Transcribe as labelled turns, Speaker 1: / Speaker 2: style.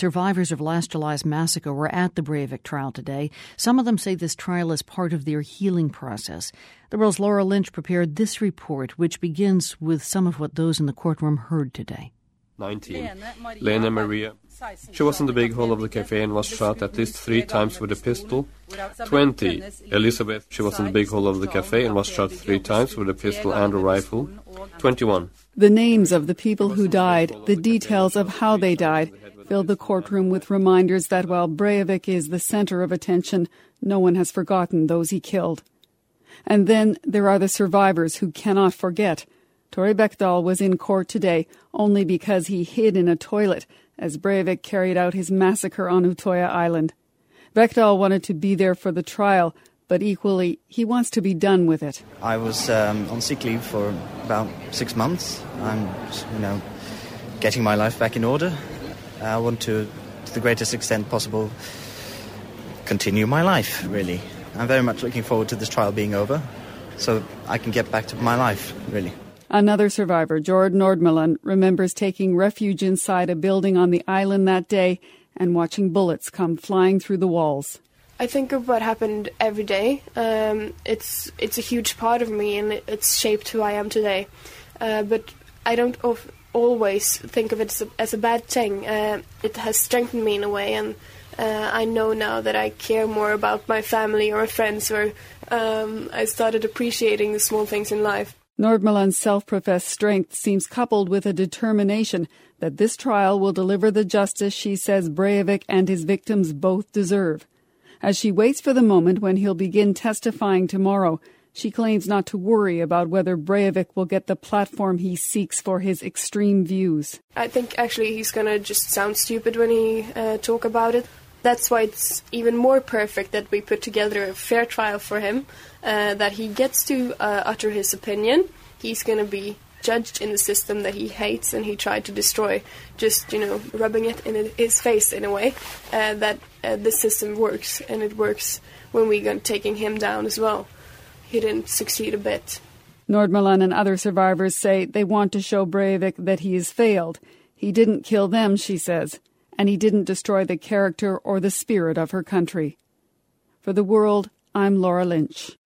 Speaker 1: survivors of last July's massacre were at the Breivik trial today. Some of them say this trial is part of their healing process. The world's Laura Lynch prepared this report, which begins with some of what those in the courtroom heard today.
Speaker 2: 19. Lena Maria. She was in the big hall of the cafe and was shot at least three times with a pistol. 20. Elizabeth. She was in the big hall of the cafe and was shot three times with a pistol and a rifle. 21.
Speaker 3: The names of the people who died, the details of how they died, filled the courtroom with reminders that while Breivik is the center of attention, no one has forgotten those he killed. And then there are the survivors who cannot forget. Tore Bekkedal was in court today only because he hid in a toilet as Breivik carried out his massacre on Utoya Island. Bekkedal wanted to be there for the trial, but equally, he wants to be done with it.
Speaker 4: I was um, on sick leave for about six months. I'm, you know, getting my life back in order. I want to, to the greatest extent possible, continue my life, really. I'm very much looking forward to this trial being over so I can get back to my life, really.
Speaker 3: Another survivor, Jorid Nordmelan, remembers taking refuge inside a building on the island that day and watching bullets come flying through the walls.
Speaker 5: I think of what happened every day. Um, it's it's a huge part of me, and it's shaped who I am today. Uh, but I don't of, always think of it as a, as a bad thing. Uh, it has strengthened me in a way, and uh, I know now that I care more about my family or friends, or um, I started appreciating the small things in life.
Speaker 3: Nordmelan's self professed strength seems coupled with a determination that this trial will deliver the justice she says Breivik and his victims both deserve. As she waits for the moment when he'll begin testifying tomorrow, she claims not to worry about whether Breivik will get the platform he seeks for his extreme views.
Speaker 5: I think actually he's gonna just sound stupid when he uh, talk about it. That's why it's even more perfect that we put together a fair trial for him, uh, that he gets to uh, utter his opinion. He's to be judged in the system that he hates and he tried to destroy, just, you know, rubbing it in his face in a way, uh, that uh, the system works, and it works when we're taking him down as well. He didn't succeed a bit.
Speaker 3: Nordmelan and other survivors say they want to show Breivik that he has failed. He didn't kill them, she says and he didn't destroy the character or the spirit of her country. For the world, I'm Laura Lynch.